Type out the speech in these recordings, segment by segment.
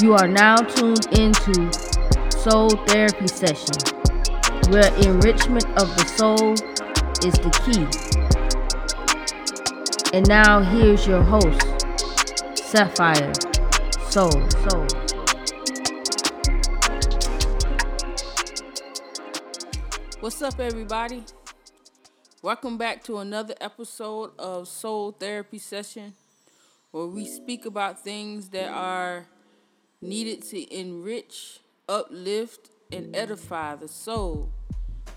You are now tuned into Soul Therapy Session, where enrichment of the soul is the key. And now here's your host, Sapphire Soul. Soul. What's up, everybody? Welcome back to another episode of Soul Therapy Session, where we speak about things that are needed to enrich, uplift, and edify the soul.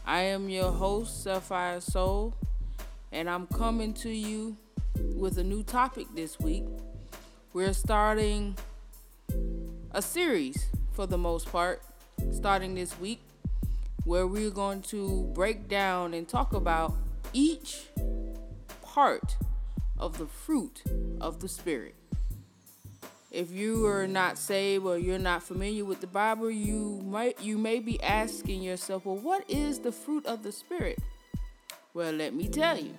I am your host, Sapphire Soul, and I'm coming to you with a new topic this week. We're starting a series for the most part, starting this week, where we're going to break down and talk about each part of the fruit of the Spirit. If you are not saved or you're not familiar with the Bible, you might you may be asking yourself, "Well, what is the fruit of the Spirit?" Well, let me tell you.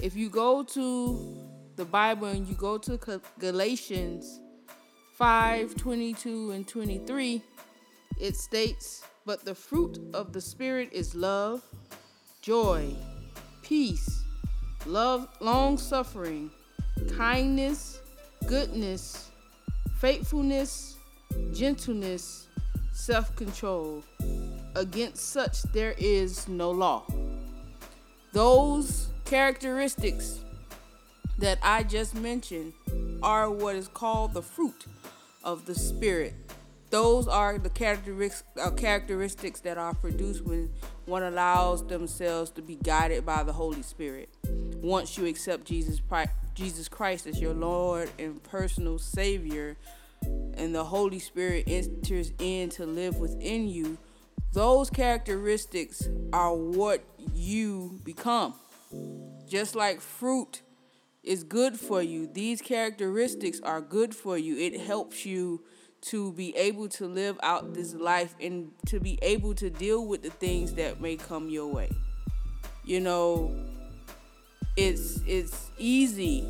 If you go to the Bible and you go to Galatians 5 22 and 23, it states, But the fruit of the Spirit is love, joy, peace, love, long suffering, kindness, goodness, faithfulness, gentleness, self control. Against such there is no law. Those characteristics that I just mentioned are what is called the fruit of the Spirit. Those are the characteristics, uh, that are produced when one allows themselves to be guided by the Holy Spirit. Once you accept Jesus, Jesus Christ as your Lord and personal Savior, and the Holy Spirit enters in to live within you, those characteristics are what you become. Just like fruit is good for you, these characteristics are good for you. It helps you to be able to live out this life and to be able to deal with the things that may come your way. You know, it's it's easy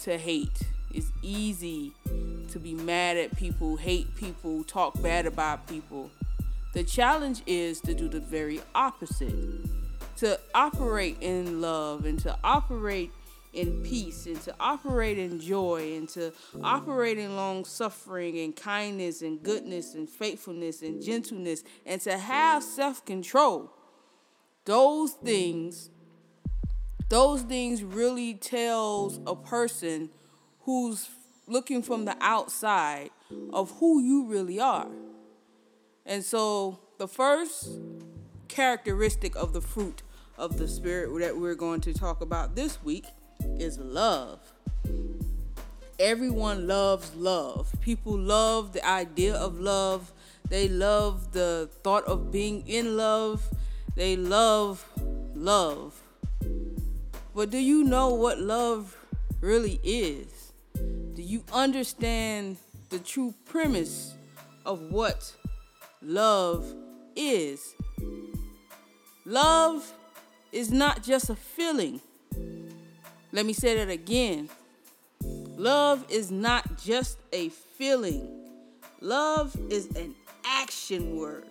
to hate. It's easy to be mad at people, hate people, talk bad about people. The challenge is to do the very opposite. To operate in love and to operate in peace and to operate in joy and to operate in long suffering and kindness and goodness and faithfulness and gentleness and to have self control. Those things those things really tells a person who's looking from the outside of who you really are. And so the first characteristic of the fruit of the spirit that we're going to talk about this week is love. Everyone loves love. People love the idea of love. They love the thought of being in love. They love love. But do you know what love really is? Do you understand the true premise of what love is? Love is not just a feeling. Let me say that again. Love is not just a feeling, love is an action word.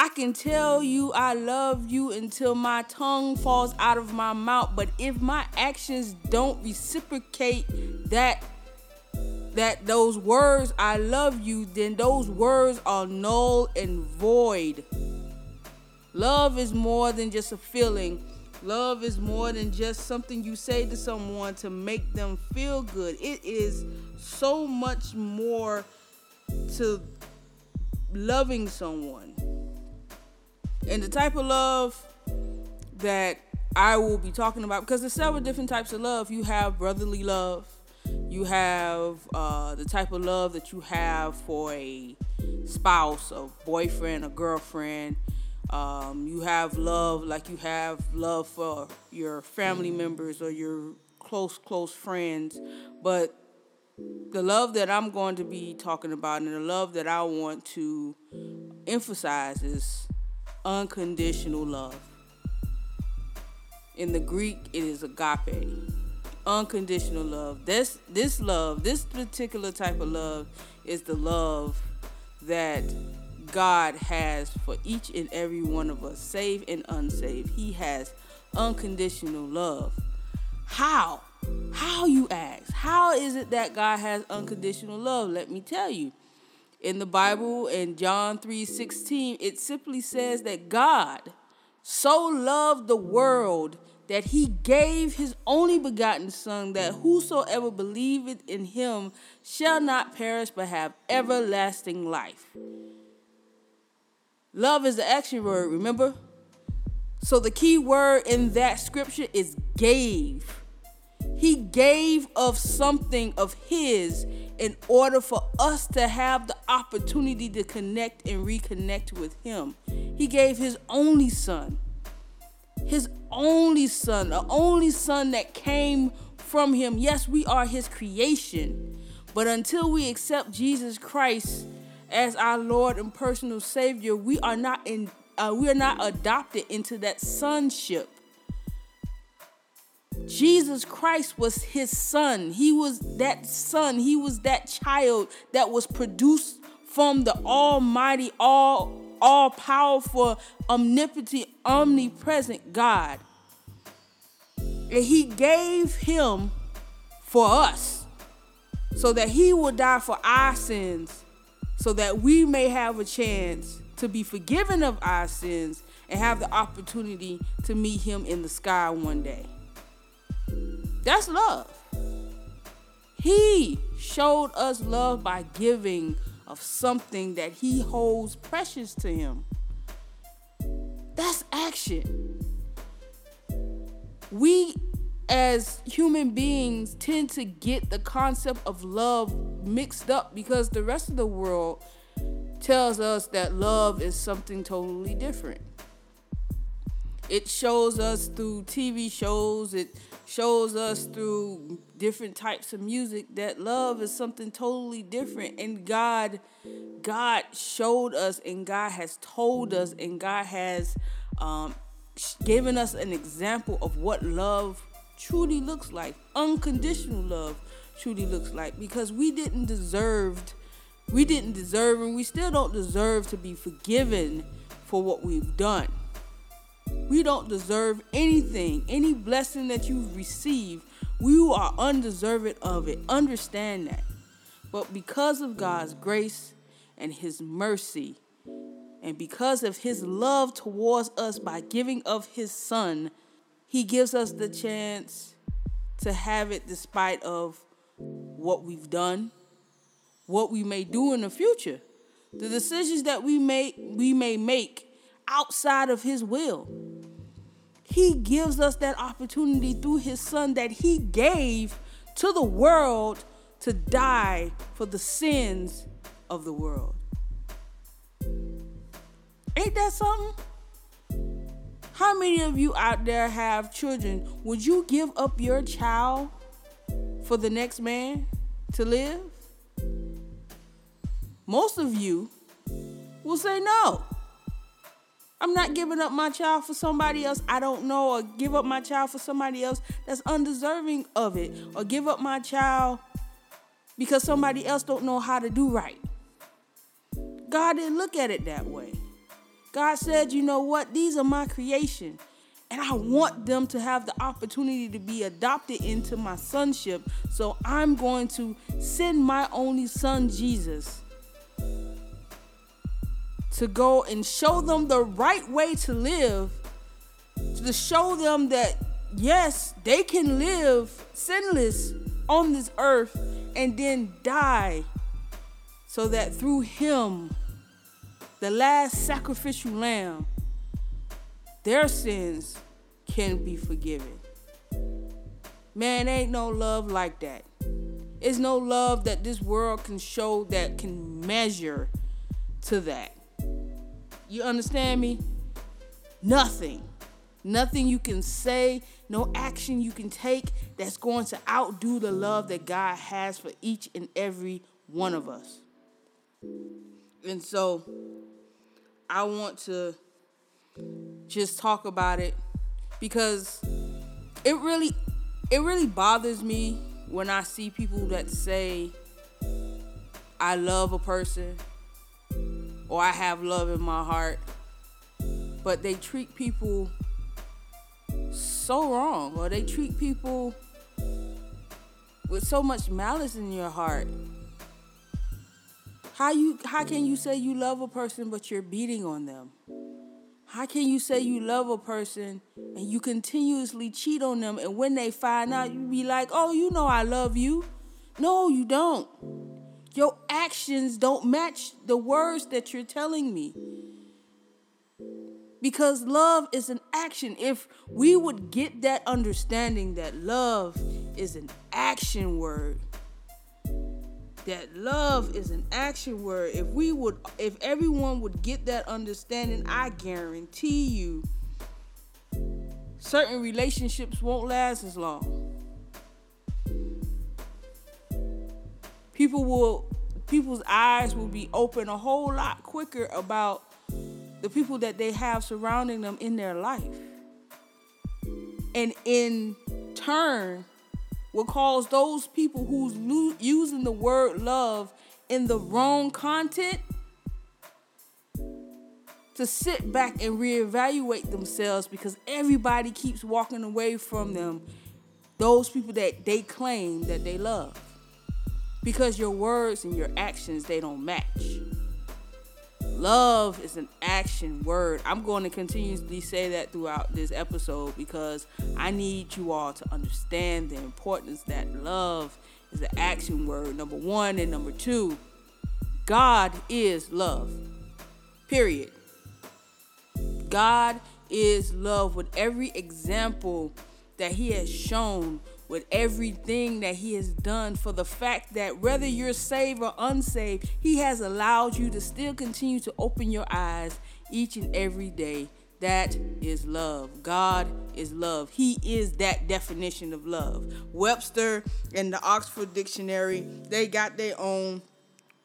I can tell you I love you until my tongue falls out of my mouth, but if my actions don't reciprocate that that those words I love you, then those words are null and void. Love is more than just a feeling. Love is more than just something you say to someone to make them feel good. It is so much more to loving someone. And the type of love that I will be talking about, because there's several different types of love. You have brotherly love, you have uh, the type of love that you have for a spouse, a boyfriend, a girlfriend um, you have love like you have love for your family members or your close, close friends. But the love that I'm going to be talking about and the love that I want to emphasize is unconditional love. In the Greek, it is agape. unconditional love. This this love, this particular type of love is the love that God has for each and every one of us, saved and unsaved. He has unconditional love. How? How you ask? How is it that God has unconditional love? Let me tell you. In the Bible in John 3:16, it simply says that God so loved the world that he gave his only begotten son that whosoever believeth in him shall not perish but have everlasting life. Love is the action word, remember? So the key word in that scripture is gave. He gave of something of his in order for us to have the opportunity to connect and reconnect with him. He gave his only son. His only son, the only son that came from him. Yes, we are his creation. But until we accept Jesus Christ as our Lord and personal Savior, we are not in uh, we are not adopted into that sonship. Jesus Christ was his son. He was that son. He was that child that was produced from the almighty, all all powerful, omnipotent, omnipresent God. And he gave him for us so that he would die for our sins so that we may have a chance to be forgiven of our sins and have the opportunity to meet him in the sky one day. That's love. He showed us love by giving of something that he holds precious to him. That's action. We as human beings tend to get the concept of love mixed up because the rest of the world tells us that love is something totally different. It shows us through TV shows, it shows us through different types of music that love is something totally different. And God God showed us and God has told us and God has um, given us an example of what love truly looks like, unconditional love truly looks like, because we didn't deserve, we didn't deserve, and we still don't deserve to be forgiven for what we've done. We don't deserve anything, any blessing that you've received. We are undeserved of it. Understand that. But because of God's grace and His mercy, and because of His love towards us by giving of His Son, he gives us the chance to have it despite of what we've done, what we may do in the future, the decisions that we may we may make outside of his will. He gives us that opportunity through his son that he gave to the world to die for the sins of the world. Ain't that something? How many of you out there have children? Would you give up your child for the next man to live? Most of you will say no. I'm not giving up my child for somebody else I don't know, or give up my child for somebody else that's undeserving of it, or give up my child because somebody else don't know how to do right. God didn't look at it that way. God said, you know what? These are my creation. And I want them to have the opportunity to be adopted into my sonship. So I'm going to send my only son, Jesus, to go and show them the right way to live, to show them that, yes, they can live sinless on this earth and then die so that through him the last sacrificial lamb, their sins can be forgiven. Man, ain't no love like that. It's no love that this world can show that can measure to that. You understand me? Nothing. Nothing you can say, no action you can take that's going to outdo the love that God has for each and every one of us. And so I want to just talk about it because it really it really bothers me when I see people that say, I love a person or I have love in my heart, but they treat people so wrong or they treat people with so much malice in your heart. How you how can you say you love a person but you're beating on them? How can you say you love a person and you continuously cheat on them and when they find out you be like, "Oh, you know I love you." No, you don't. Your actions don't match the words that you're telling me. Because love is an action. If we would get that understanding that love is an action word, that love is an action word. If we would, if everyone would get that understanding, I guarantee you certain relationships won't last as long. People will, people's eyes will be open a whole lot quicker about the people that they have surrounding them in their life. And in turn, will cause those people who's lo- using the word love in the wrong content to sit back and reevaluate themselves because everybody keeps walking away from them those people that they claim that they love because your words and your actions they don't match Love is an action word. I'm going to continuously say that throughout this episode because I need you all to understand the importance that love is an action word, number one. And number two, God is love. Period. God is love with every example that He has shown with everything that He has done for the fact that whether you're saved or unsaved, He has allowed you to still continue to open your eyes each and every day. That is love. God is love. He is that definition of love. Webster and the Oxford Dictionary, they got their own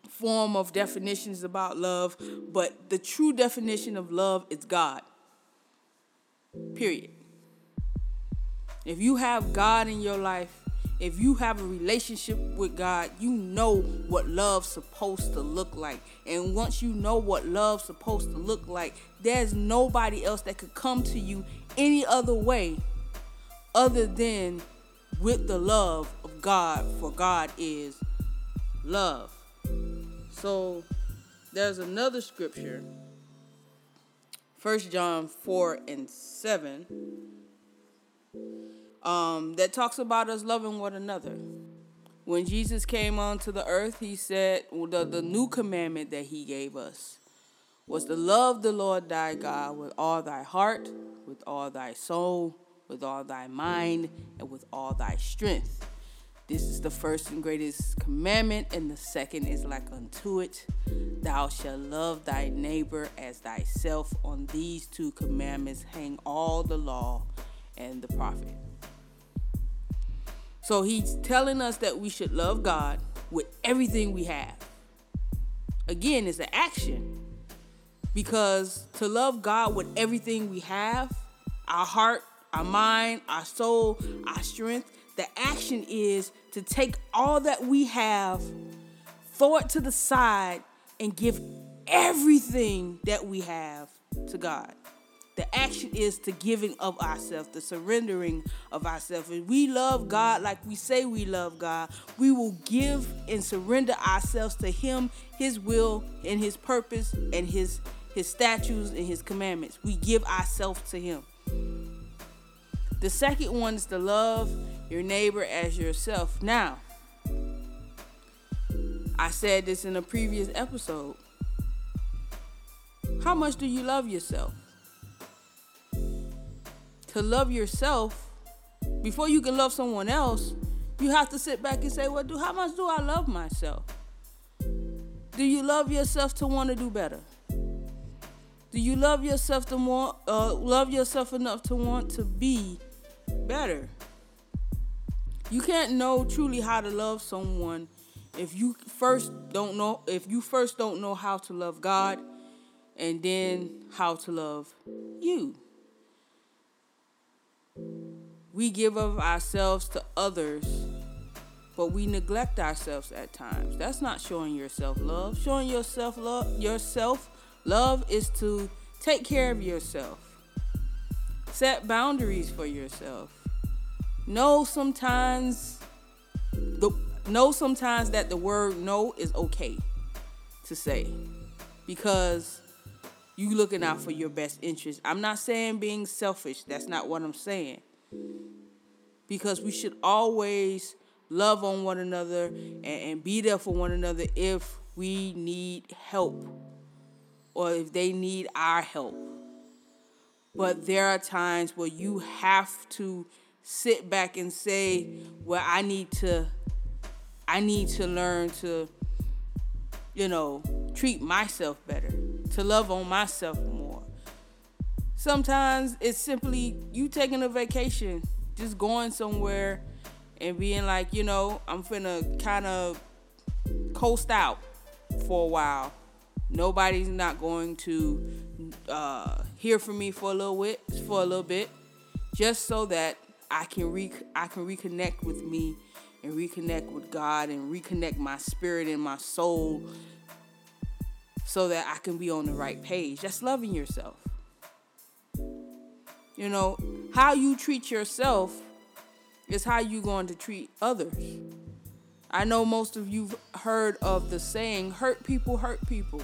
form of definitions about love, but the true definition of love is God. Period. If you have God in your life, if you have a relationship with God, you know what love's supposed to look like. And once you know what love's supposed to look like, there's nobody else that could come to you any other way other than with the love of God, for God is love. So there's another scripture, 1 John 4 and 7 um, that talks about us loving one another. When Jesus came onto the earth, he said the, the new commandment that he gave us was to love the Lord thy God with all thy heart, with all thy soul, with all thy mind, and with all thy strength. This is the first and greatest commandment, and the second is like unto it. Thou shalt love thy neighbor as thyself. On these two commandments hang all the law and the prophet. So he's telling us that we should love God with everything we have. Again, it's an action. Because to love God with everything we have, our heart, our mind, our soul, our strength, the action is to take all that we have, throw it to the side, and give everything that we have to God. The action is the giving of ourselves, the surrendering of ourselves. If we love God like we say we love God, we will give and surrender ourselves to Him, His will, and His purpose, and His His statutes and His commandments. We give ourselves to Him. The second one is to love your neighbor as yourself. Now, I said this in a previous episode. How much do you love yourself? To love yourself, before you can love someone else, you have to sit back and say, well, do how much do I love myself? Do you love yourself to want to do better? Do you love yourself to want uh, love yourself enough to want to be better? You can't know truly how to love someone if you first don't know if you first don't know how to love God and then how to love you. We give of ourselves to others, but we neglect ourselves at times. That's not showing yourself love. Showing yourself love yourself love is to take care of yourself. Set boundaries for yourself. Know sometimes the know sometimes that the word no is okay to say because you looking out for your best interest. I'm not saying being selfish. That's not what I'm saying. Because we should always love on one another and, and be there for one another if we need help or if they need our help. But there are times where you have to sit back and say, well, I need to I need to learn to, you know, treat myself better, to love on myself more. Sometimes it's simply you taking a vacation, just going somewhere and being like, you know, I'm finna kind of coast out for a while. Nobody's not going to uh, hear from me for a little bit, for a little bit, just so that I can re- I can reconnect with me and reconnect with God and reconnect my spirit and my soul so that I can be on the right page. That's loving yourself. You know, how you treat yourself is how you're going to treat others. I know most of you've heard of the saying, hurt people hurt people.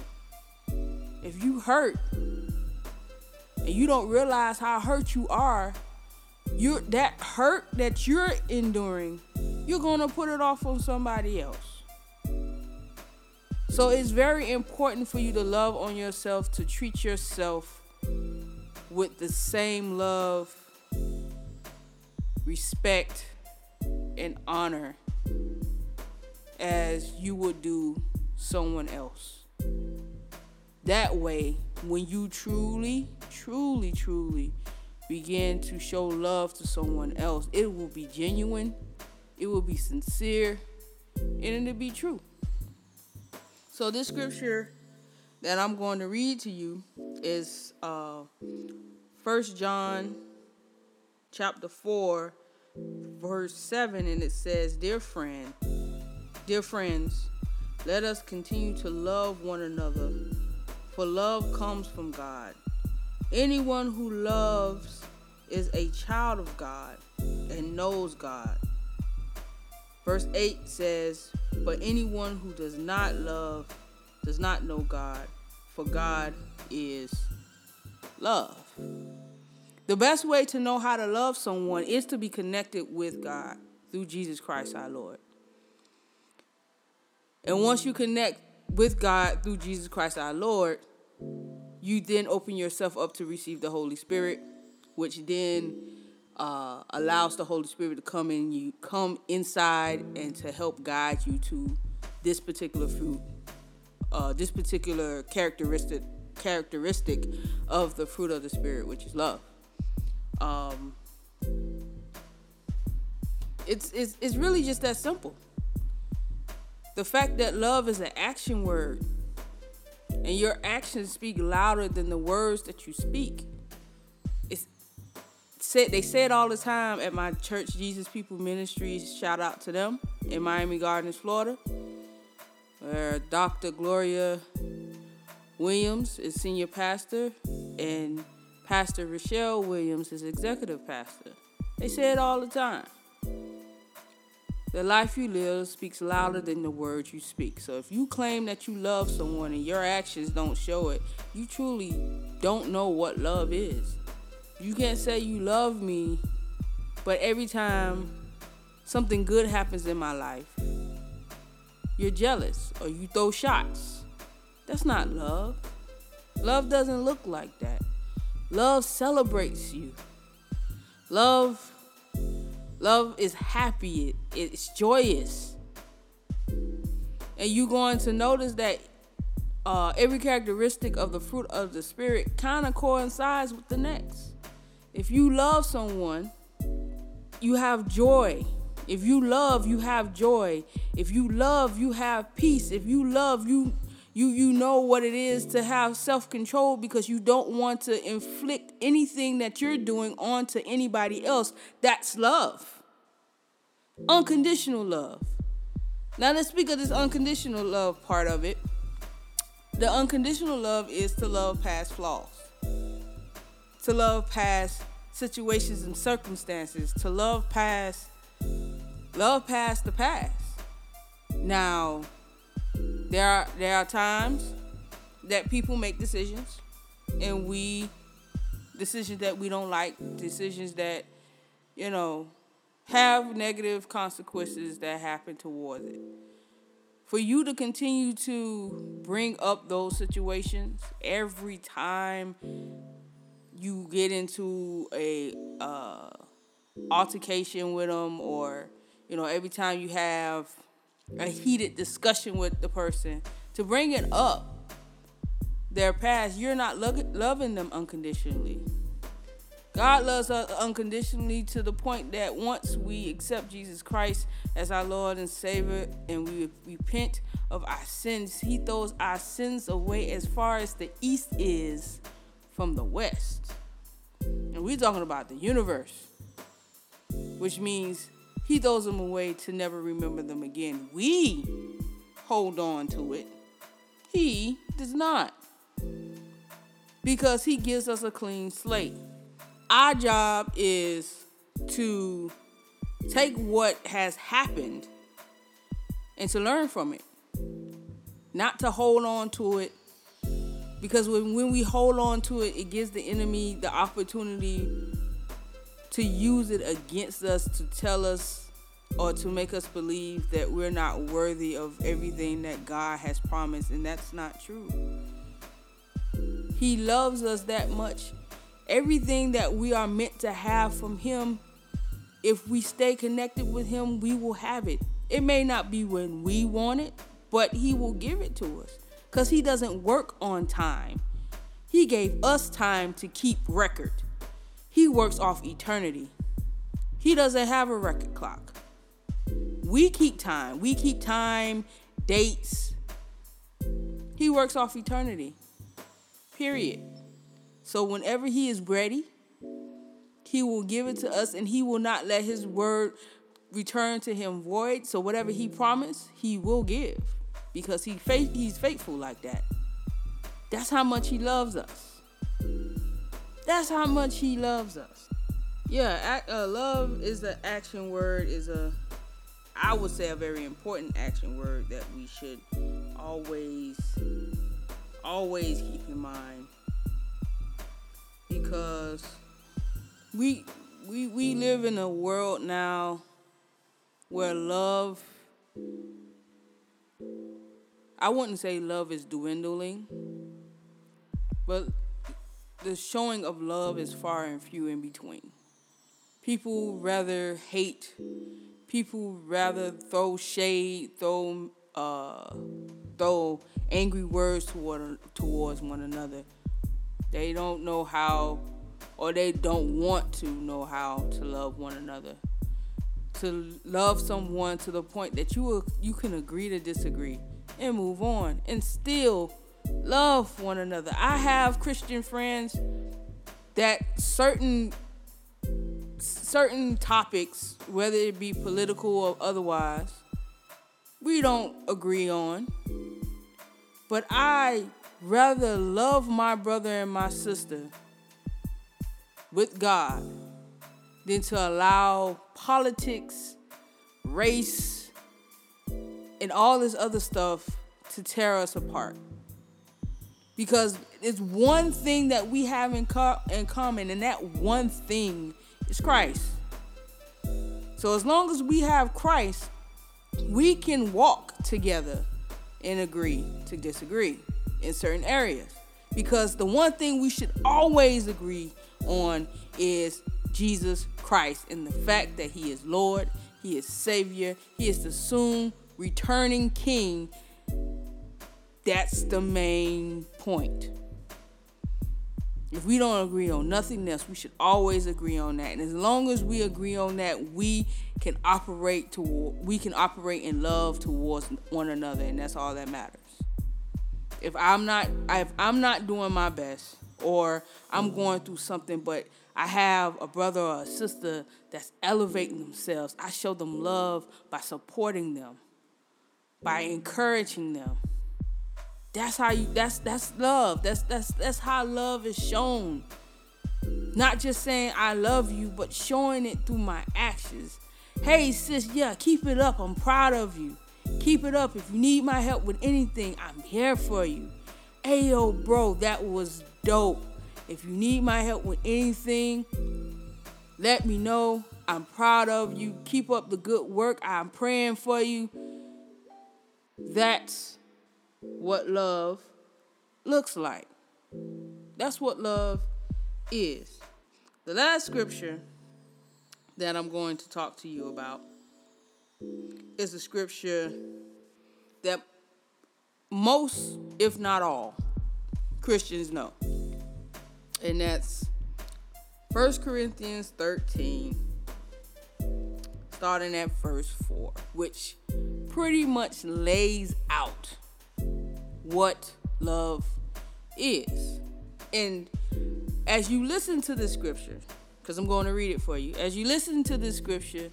If you hurt and you don't realize how hurt you are, you're that hurt that you're enduring you're going to put it off on somebody else. So it's very important for you to love on yourself, to treat yourself with the same love, respect, and honor as you would do someone else. That way, when you truly, truly, truly begin to show love to someone else, it will be genuine it will be sincere, and it'll be true. So this scripture that I'm going to read to you is uh, 1 John chapter 4 verse 7 and it says, "Dear friend, dear friends, let us continue to love one another, for love comes from God. Anyone who loves is a child of God and knows God. Verse 8 says, But anyone who does not love does not know God, for God is love. The best way to know how to love someone is to be connected with God through Jesus Christ our Lord. And once you connect with God through Jesus Christ our Lord, you then open yourself up to receive the Holy Spirit, which then uh, allows the Holy Spirit to come in you, come inside, and to help guide you to this particular fruit, uh, this particular characteristic characteristic of the fruit of the Spirit, which is love. Um, it's, it's it's really just that simple. The fact that love is an action word, and your actions speak louder than the words that you speak said they say it all the time at my church, Jesus People Ministries. Shout out to them in Miami Gardens, Florida, where Dr. Gloria Williams is senior pastor and Pastor Rochelle Williams is executive pastor. They say it all the time. The life you live speaks louder than the words you speak. So if you claim that you love someone and your actions don't show it, you truly don't know what love is. You can't say you love me, but every time something good happens in my life, you're jealous or you throw shots. That's not love. Love doesn't look like that. Love celebrates you. Love love is happy. It, it's joyous. And you're going to notice that uh, every characteristic of the fruit of the spirit kind of coincides with the next. If you love someone, you have joy. If you love, you have joy. If you love, you have peace. If you love, you You you know what it is to have self-control because you don't want to inflict anything that you're doing onto anybody else. That's love. Unconditional love. Now let's speak of this unconditional love part of it. The unconditional love is to love past flaws. To love past situations and circumstances, to love past love past the past. Now, there are there are times that people make decisions and we decisions that we don't like, decisions that you know have negative consequences that happen towards it. For you to continue to bring up those situations every time you get into a uh, altercation with them, or you know, every time you have a heated discussion with the person, to bring it up their past, you're not lo- loving them unconditionally. God loves us unconditionally to the point that once we accept Jesus Christ as our Lord and Savior and we repent of our sins, He throws our sins away as far as the east is from the west. And we're talking about the universe, which means He throws them away to never remember them again. We hold on to it, He does not. Because He gives us a clean slate our job is to take what has happened and to learn from it, not to hold on to it. Because when, when we hold on to it, it gives the enemy the opportunity to use it against us to tell us or to make us believe that we're not worthy of everything that God has promised, and that's not true. He loves us that much everything that we are meant to have from Him, if we stay connected with Him, we will have it. It may not be when we want it, but He will give it to us because He doesn't work on time. He gave us time to keep record. He works off eternity. He doesn't have a record clock. We keep time. We keep time, dates. He works off eternity. Period. So whenever he is ready, he will give it to us and he will not let his word return to him void. So whatever he promised, he will give because he faith he's faithful like that. That's how much he loves us. That's how much he loves us. Yeah, act, uh, love is the action word is a I would say a very important action word that we should always always keep in mind because we we we live in a world now where love I wouldn't say love is dwindling, but the showing of love is far and few in between. People rather hate, people rather throw shade, throw uh, throw angry words toward towards one another they don't know how, or they don't want to know how to love one another. To love someone to the point that you you can agree to disagree and move on and still love one another. I have Christian friends that certain certain topics, whether it be political or otherwise, we don't agree on. But I rather love my brother and my sister with God than to allow politics, race, and all this other stuff to tear us apart. Because it's one thing that we have in, co- in common, and that one thing is Christ. So as long as we have Christ, we can walk together and agree to disagree in certain areas. Because the one thing we should always agree on is Jesus Christ and the fact that He is Lord, He is Savior, He is the soon returning King. That's the main point. If we don't agree on nothing else, we should always agree on that. And as long as we agree on that, we can operate toward we can operate in love towards one another, and that's all that matters. If I'm not if I'm not doing my best or I'm going through something but I have a brother or a sister that's elevating themselves, I show them love by supporting them, by mm-hmm. encouraging them. That's how you that's that's love. That's that's that's how love is shown. Not just saying I love you, but showing it through my actions. Hey sis, yeah, keep it up. I'm proud of you. Keep it up. If you need my help with anything, I'm here for you. Ayo, bro, that was dope. If you need my help with anything, let me know. I'm proud of you. Keep up the good work. I'm praying for you. That's what love looks like. That's what love is. The last scripture that I'm going to talk to you about is a scripture that most, if not all, Christians know. And that's 1 Corinthians 13, starting at verse 4, which pretty much lays out what love is. And as you listen to the scripture, because I'm going to read it for you, as you listen to the scripture,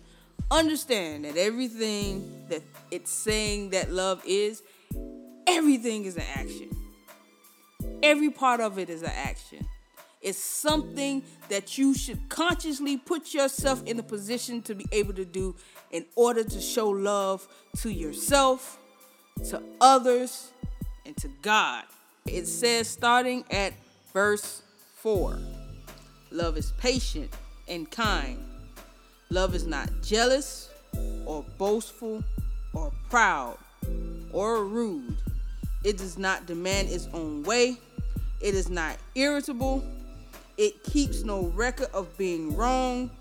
understand that everything that it's saying that love is, everything is an action. Every part of it is an action. It's something that you should consciously put yourself in a position to be able to do in order to show love to yourself, to others, and to God. It says, starting at verse 4 Love is patient and kind. Love is not jealous or boastful or proud or rude. It does not demand its own way. It is not irritable. It keeps no record of being wrong.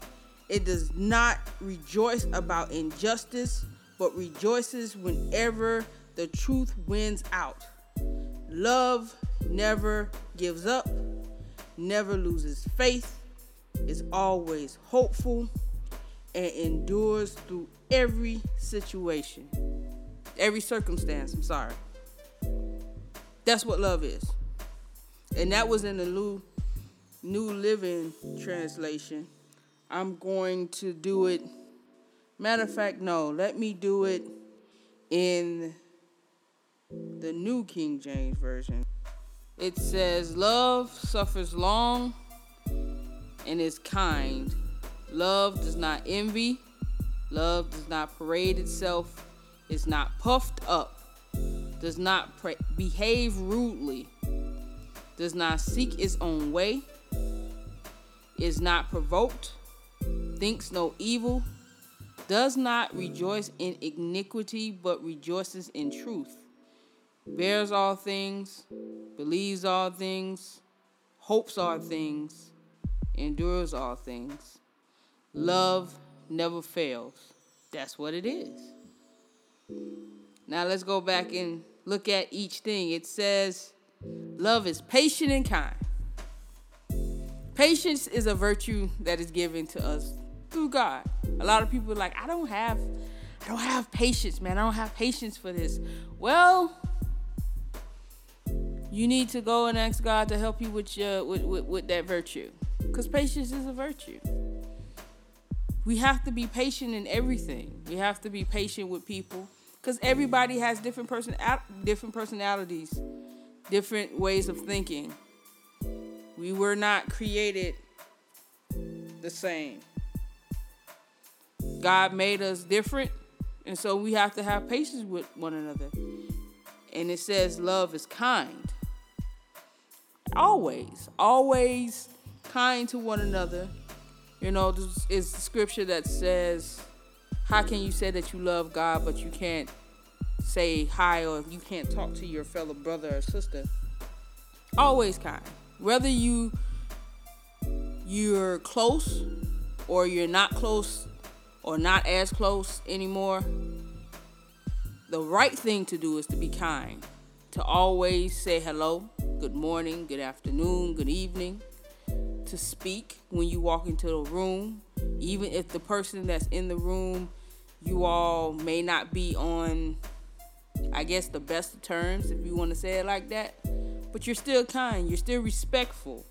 It does not rejoice about injustice, but rejoices whenever the truth wins out. Love never gives up, never loses faith, is always hopeful, and endures through every situation, every circumstance. I'm sorry. That's what love is. And that was in the New, New Living Translation. I'm going to do it. Matter of fact, no, let me do it in the New King James Version. It says, Love suffers long and is kind. Love does not envy. Love does not parade itself, is not puffed up, does not pre- behave rudely, does not seek its own way, is not provoked, thinks no evil, does not rejoice in iniquity, but rejoices in truth bears all things, believes all things, hopes all things, endures all things. Love never fails. That's what it is. Now let's go back and look at each thing. It says, Love is patient and kind. Patience is a virtue that is given to us through God. A lot of people are like, I don't have I don't have patience, man. I don't have patience for this. Well, you need to go and ask God to help you with your with, with, with that virtue. Because patience is a virtue. We have to be patient in everything. We have to be patient with people. Because everybody has different person different personalities, different ways of thinking. We were not created the same. God made us different, and so we have to have patience with one another. And it says love is kind always, always kind to one another. You know, this is scripture that says, How can you say that you love God, but you can't say hi or you can't talk to your fellow brother or sister? Always kind. Whether you you're close or you're not close or not as close anymore, the right thing to do is to be kind. To always say hello, good morning, good afternoon, good evening, to speak when you walk into the room, even if the person that's in the room, you all may not be on I guess the best of terms, if you want to say it like that. But you're still kind, you're still respectful.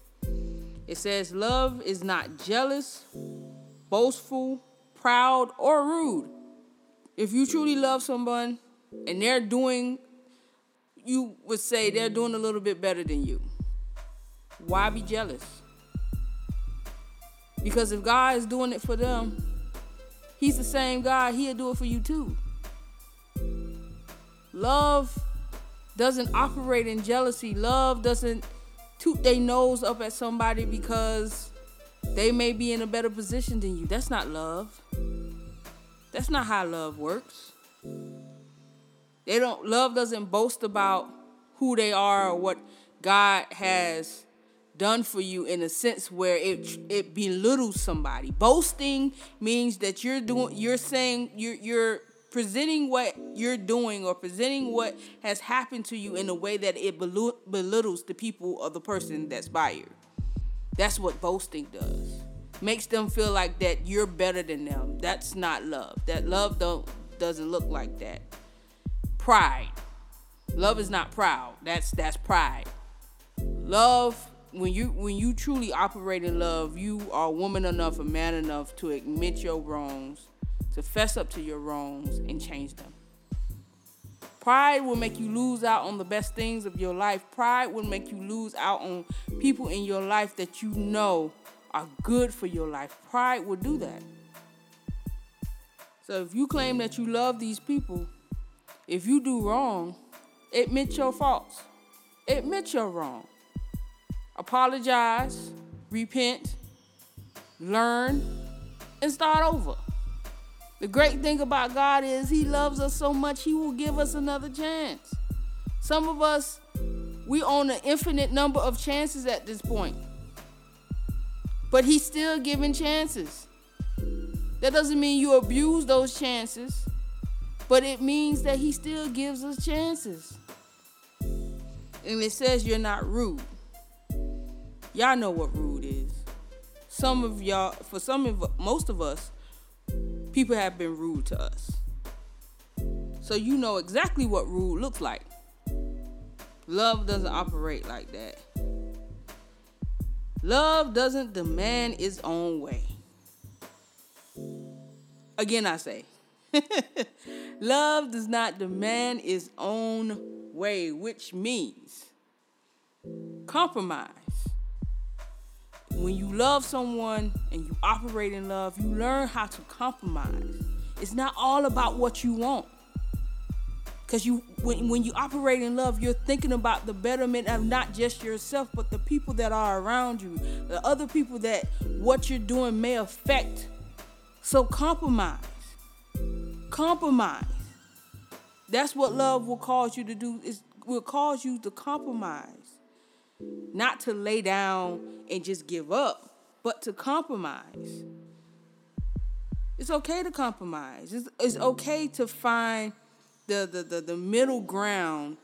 It says, Love is not jealous, boastful, proud, or rude. If you truly love someone and they're doing, you would say they're doing a little bit better than you. Why be jealous? Because if God is doing it for them, He's the same God, He'll do it for you too. Love doesn't operate in jealousy. Love doesn't toot their nose up at somebody because they may be in a better position than you. That's not love. That's not how love works. They don't love doesn't boast about who they are or what God has done for you in a sense where it it belittles somebody. Boasting means that you're doing you're saying you're you're presenting what you're doing or presenting what has happened to you in a way that it belittles the people or the person that's by you. That's what boasting does. Makes them feel like that you're better than them. That's not love. That love don't doesn't look like that. Pride. Love is not proud. That's that's pride. Love when you when you truly operate in love, you are woman enough, a man enough to admit your wrongs to fess up to your wrongs and change them. Pride will make you lose out on the best things of your life. Pride will make you lose out on people in your life that you know are good for your life. Pride will do that. So if you claim that you love these people, if you do wrong, admit your faults. Admit you're wrong. Apologize, repent, learn, and start over. The great thing about God is He loves us so much, He will give us another chance. Some of us, we own an infinite number of chances at this point. But He's still giving chances. That doesn't mean you abuse those chances, but it means that He still gives us chances. And it says you're not rude. Y'all know what rude is. Some of y'all, for some of most of us, people have been rude to us. So you know exactly what rude looks like. Love doesn't operate like that. Love doesn't demand its own way. Again, I say, love does not demand its own way, which means compromise when you love someone and you operate in love, you learn how to compromise. It's not all about what you want. Cause you when, when you operate in love, you're thinking about the betterment of not just yourself, but the people that are around you, the other people that what you're doing may affect. So compromise. Compromise. That's what love will cause you to do, is will cause you to compromise not to lay down and just give up, but to compromise. It's okay to compromise. It's, it's okay to find the, the, the, the middle ground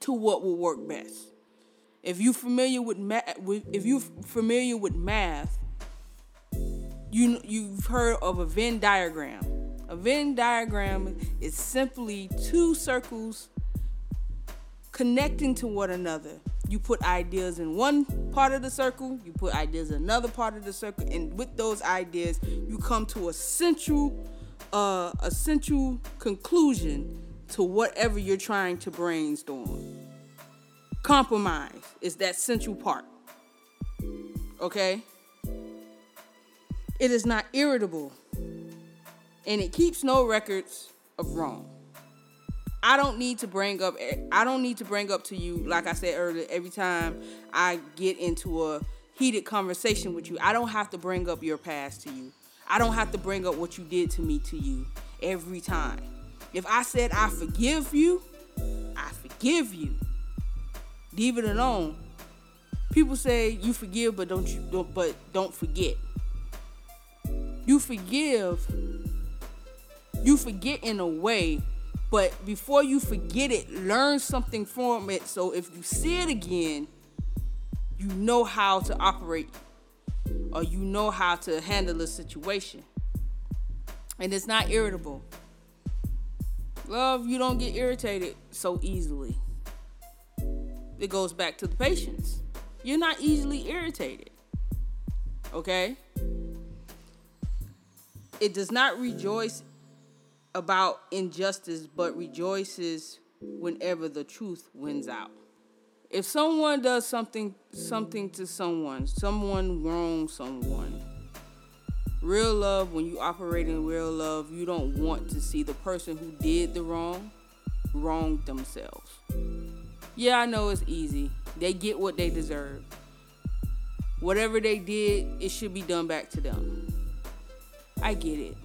to what will work best. If you familiar with math, if you familiar with math, you you've heard of a Venn diagram. A Venn diagram is simply two circles connecting to one another you put ideas in one part of the circle, you put ideas in another part of the circle, and with those ideas, you come to a central, uh, a central conclusion to whatever you're trying to brainstorm. Compromise is that central part. Okay? It is not irritable, and it keeps no records of wrong. I don't need to bring up I don't need to bring up to you like I said earlier every time I get into a heated conversation with you. I don't have to bring up your past to you. I don't have to bring up what you did to me to you every time. If I said I forgive you, I forgive you. Leave it alone. People say you forgive but don't you don't but don't forget. You forgive you forget in a way but before you forget it, learn something from it. So if you see it again, you know how to operate or you know how to handle the situation. And it's not irritable. Love, you don't get irritated so easily. It goes back to the patience. You're not easily irritated. Okay? It does not rejoice about injustice, but rejoices whenever the truth wins out. If someone does something something to someone, someone wrongs someone, real love, when you operate in real love, you don't want to see the person who did the wrong wrong themselves. Yeah, I know it's easy. They get what they deserve. Whatever they did, it should be done back to them. I get it.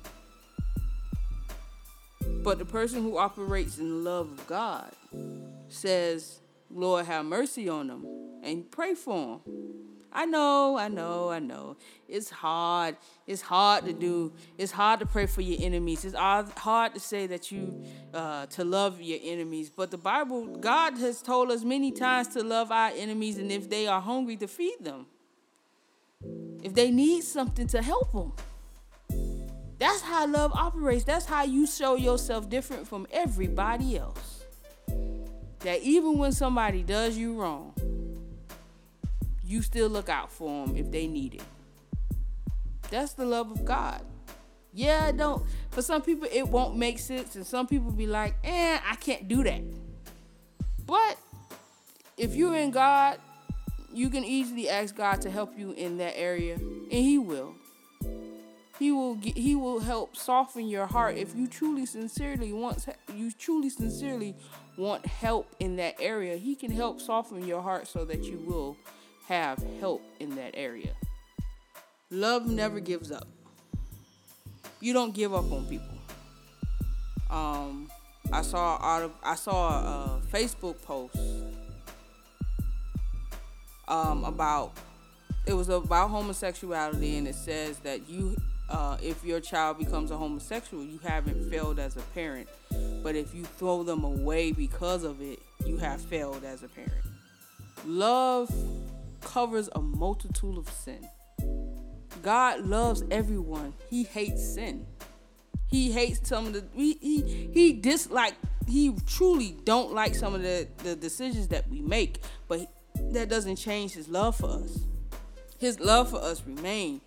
But the person who operates in the love of God says, Lord, have mercy on them and pray for them. I know, I know, I know. It's hard. It's hard to do. It's hard to pray for your enemies. It's hard to say that you uh, to love your enemies. But the Bible, God has told us many times to love our enemies, and if they are hungry, to feed them. If they need something, to help them. That's how love operates. That's how you show yourself different from everybody else. That even when somebody does you wrong, you still look out for them if they need it. That's the love of God. Yeah, don't. For some people, it won't make sense, and some people be like, "Eh, I can't do that." But if you're in God, you can easily ask God to help you in that area, and He will. He will get, he will help soften your heart if you truly sincerely want you truly sincerely want help in that area. He can help soften your heart so that you will have help in that area. Love never gives up. You don't give up on people. Um, I saw out of I saw a Facebook post um, about it was about homosexuality and it says that you uh, if your child becomes a homosexual, you haven't failed as a parent. But if you throw them away because of it, you have failed as a parent. Love covers a multitude of sin. God loves everyone. He hates sin. He hates some of the he he, he dislike he truly don't like some of the, the decisions that we make, but that doesn't change his love for us. His love for us remains.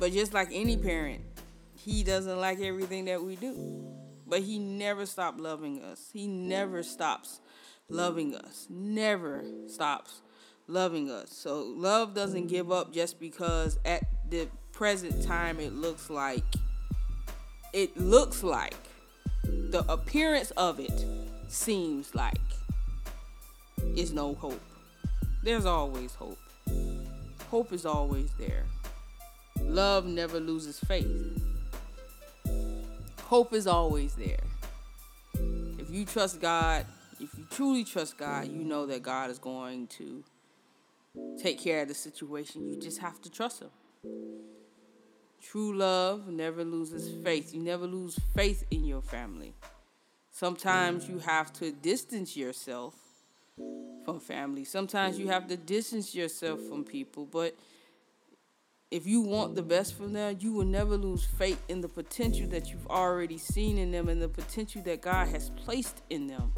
But just like any parent, he doesn't like everything that we do. But he never stopped loving us. He never stops loving us. Never stops loving us. So love doesn't give up just because at the present time it looks like it looks like the appearance of it seems like is no hope. There's always hope. Hope is always there. Love never loses faith. Hope is always there. If you trust God, if you truly trust God, you know that God is going to take care of the situation. You just have to trust Him. True love never loses faith. You never lose faith in your family. Sometimes you have to distance yourself from family. Sometimes you have to distance yourself from people, but if you want the best from them, you will never lose faith in the potential that you've already seen in them and the potential that God has placed in them.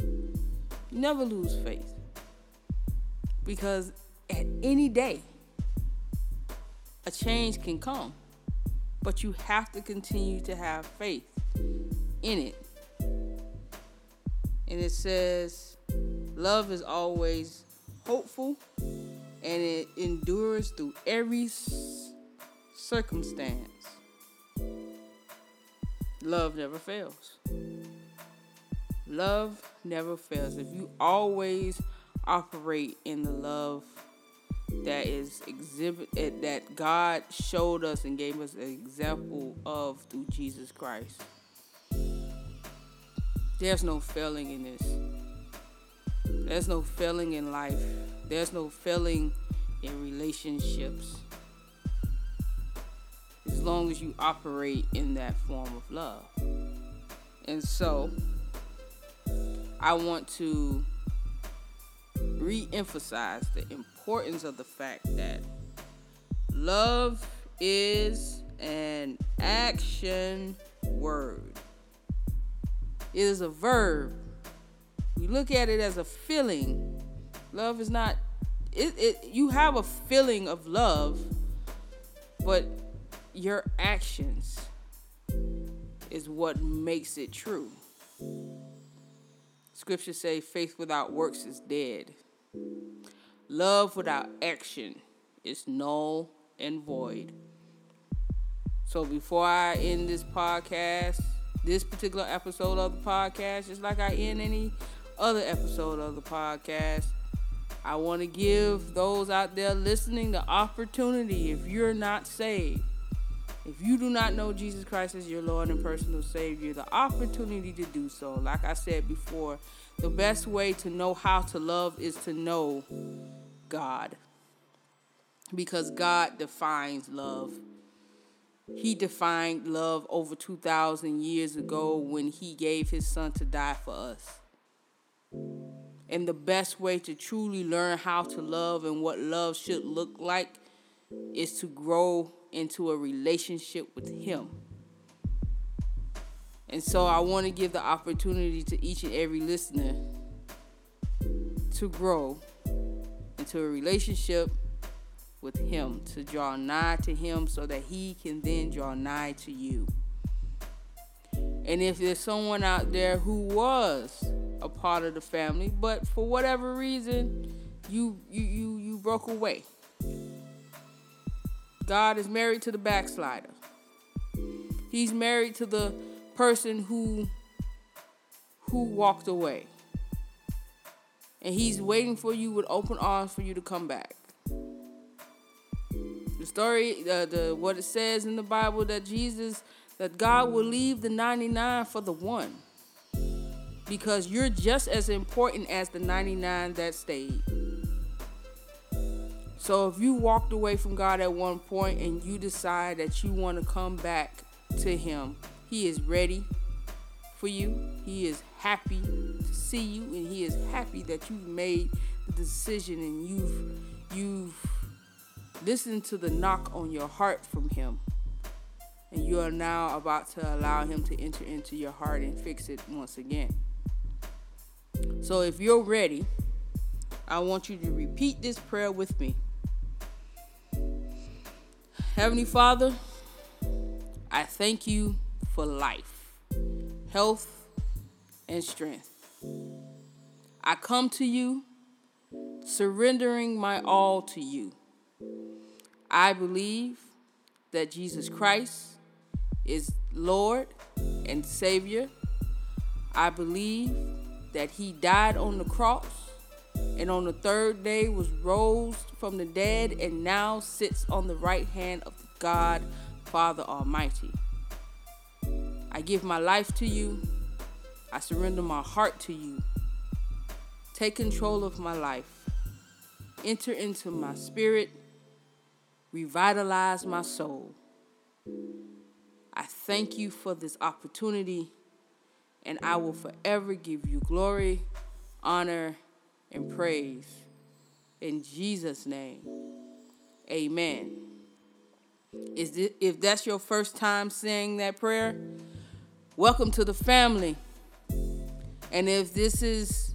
You never lose faith. Because at any day, a change can come. But you have to continue to have faith in it. And it says, love is always hopeful and it endures through every circumstance. Love never fails. Love never fails. If you always operate in the love that is exhibit eh, that God showed us and gave us an example of through Jesus Christ. There's no failing in this. There's no failing in life. There's no failing in relationships long as you operate in that form of love. And so, I want to re emphasize the importance of the fact that love is an action word. It is a verb. We look at it as a feeling. Love is not it, it you have a feeling of love, but your actions is what makes it true. Scripture say faith without works is dead. Love without action is null and void. So before I end this podcast, this particular episode of the podcast, just like I end any other episode of the podcast, I want to give those out there listening the opportunity if you're not saved, if you do not know Jesus Christ as your Lord and personal Savior, the opportunity to do so. Like I said before, the best way to know how to love is to know God. Because God defines love. He defined love over 2,000 years ago when He gave His Son to die for us. And the best way to truly learn how to love and what love should look like is to grow into a relationship with Him. And so I want to give the opportunity to each and every listener to grow into a relationship with Him, to draw nigh to Him so that He can then draw nigh to you. And if there's someone out there who was a part of the family, but for whatever reason, you you you you broke away. God is married to the backslider. He's married to the person who who walked away. And he's waiting for you with open arms for you to come back. The story, uh, the what it says in the Bible that Jesus, that God will leave the 99 for the one because you're just as important as the 99 that stayed. So if you walked away from God at one point and you decide that you want to come back to Him, He is ready for you. He is happy to see you, and He is happy that you've made the decision and you've you've listened to the knock on your heart from Him. And you are now about to allow Him to enter into your heart and fix it once again. So if you're ready, I want you to repeat this prayer with me. Heavenly Father, I thank you for life, health, and strength. I come to you surrendering my all to you. I believe that Jesus Christ is Lord and Savior. I believe that he died on the cross and on the third day was rose from the dead and now sits on the right hand of God Father Almighty. I give my life to you. I surrender my heart to you. Take control of my life. Enter into my spirit. Revitalize my soul. I thank you for this opportunity and I will forever give you glory, honor, and praise. In Jesus' name, amen. Is this, if that's your first time saying that prayer, welcome to the family. And if this is,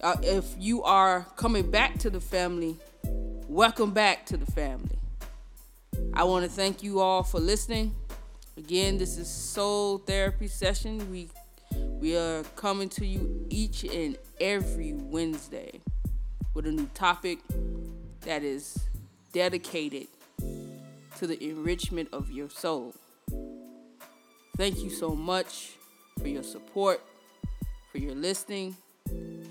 uh, if you are coming back to the family, welcome back to the family. I want to thank you all for listening. Again, this is Soul Therapy Session. We we are coming to you each and every Wednesday with a new topic that is dedicated to the enrichment of your soul. Thank you so much for your support, for your listening.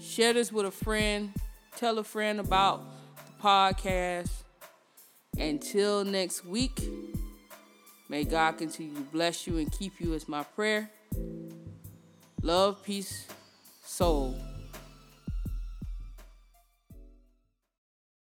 Share this with a friend. Tell a friend about the podcast. Until next week, may God continue to bless you and keep you, as my prayer. Love, peace, soul.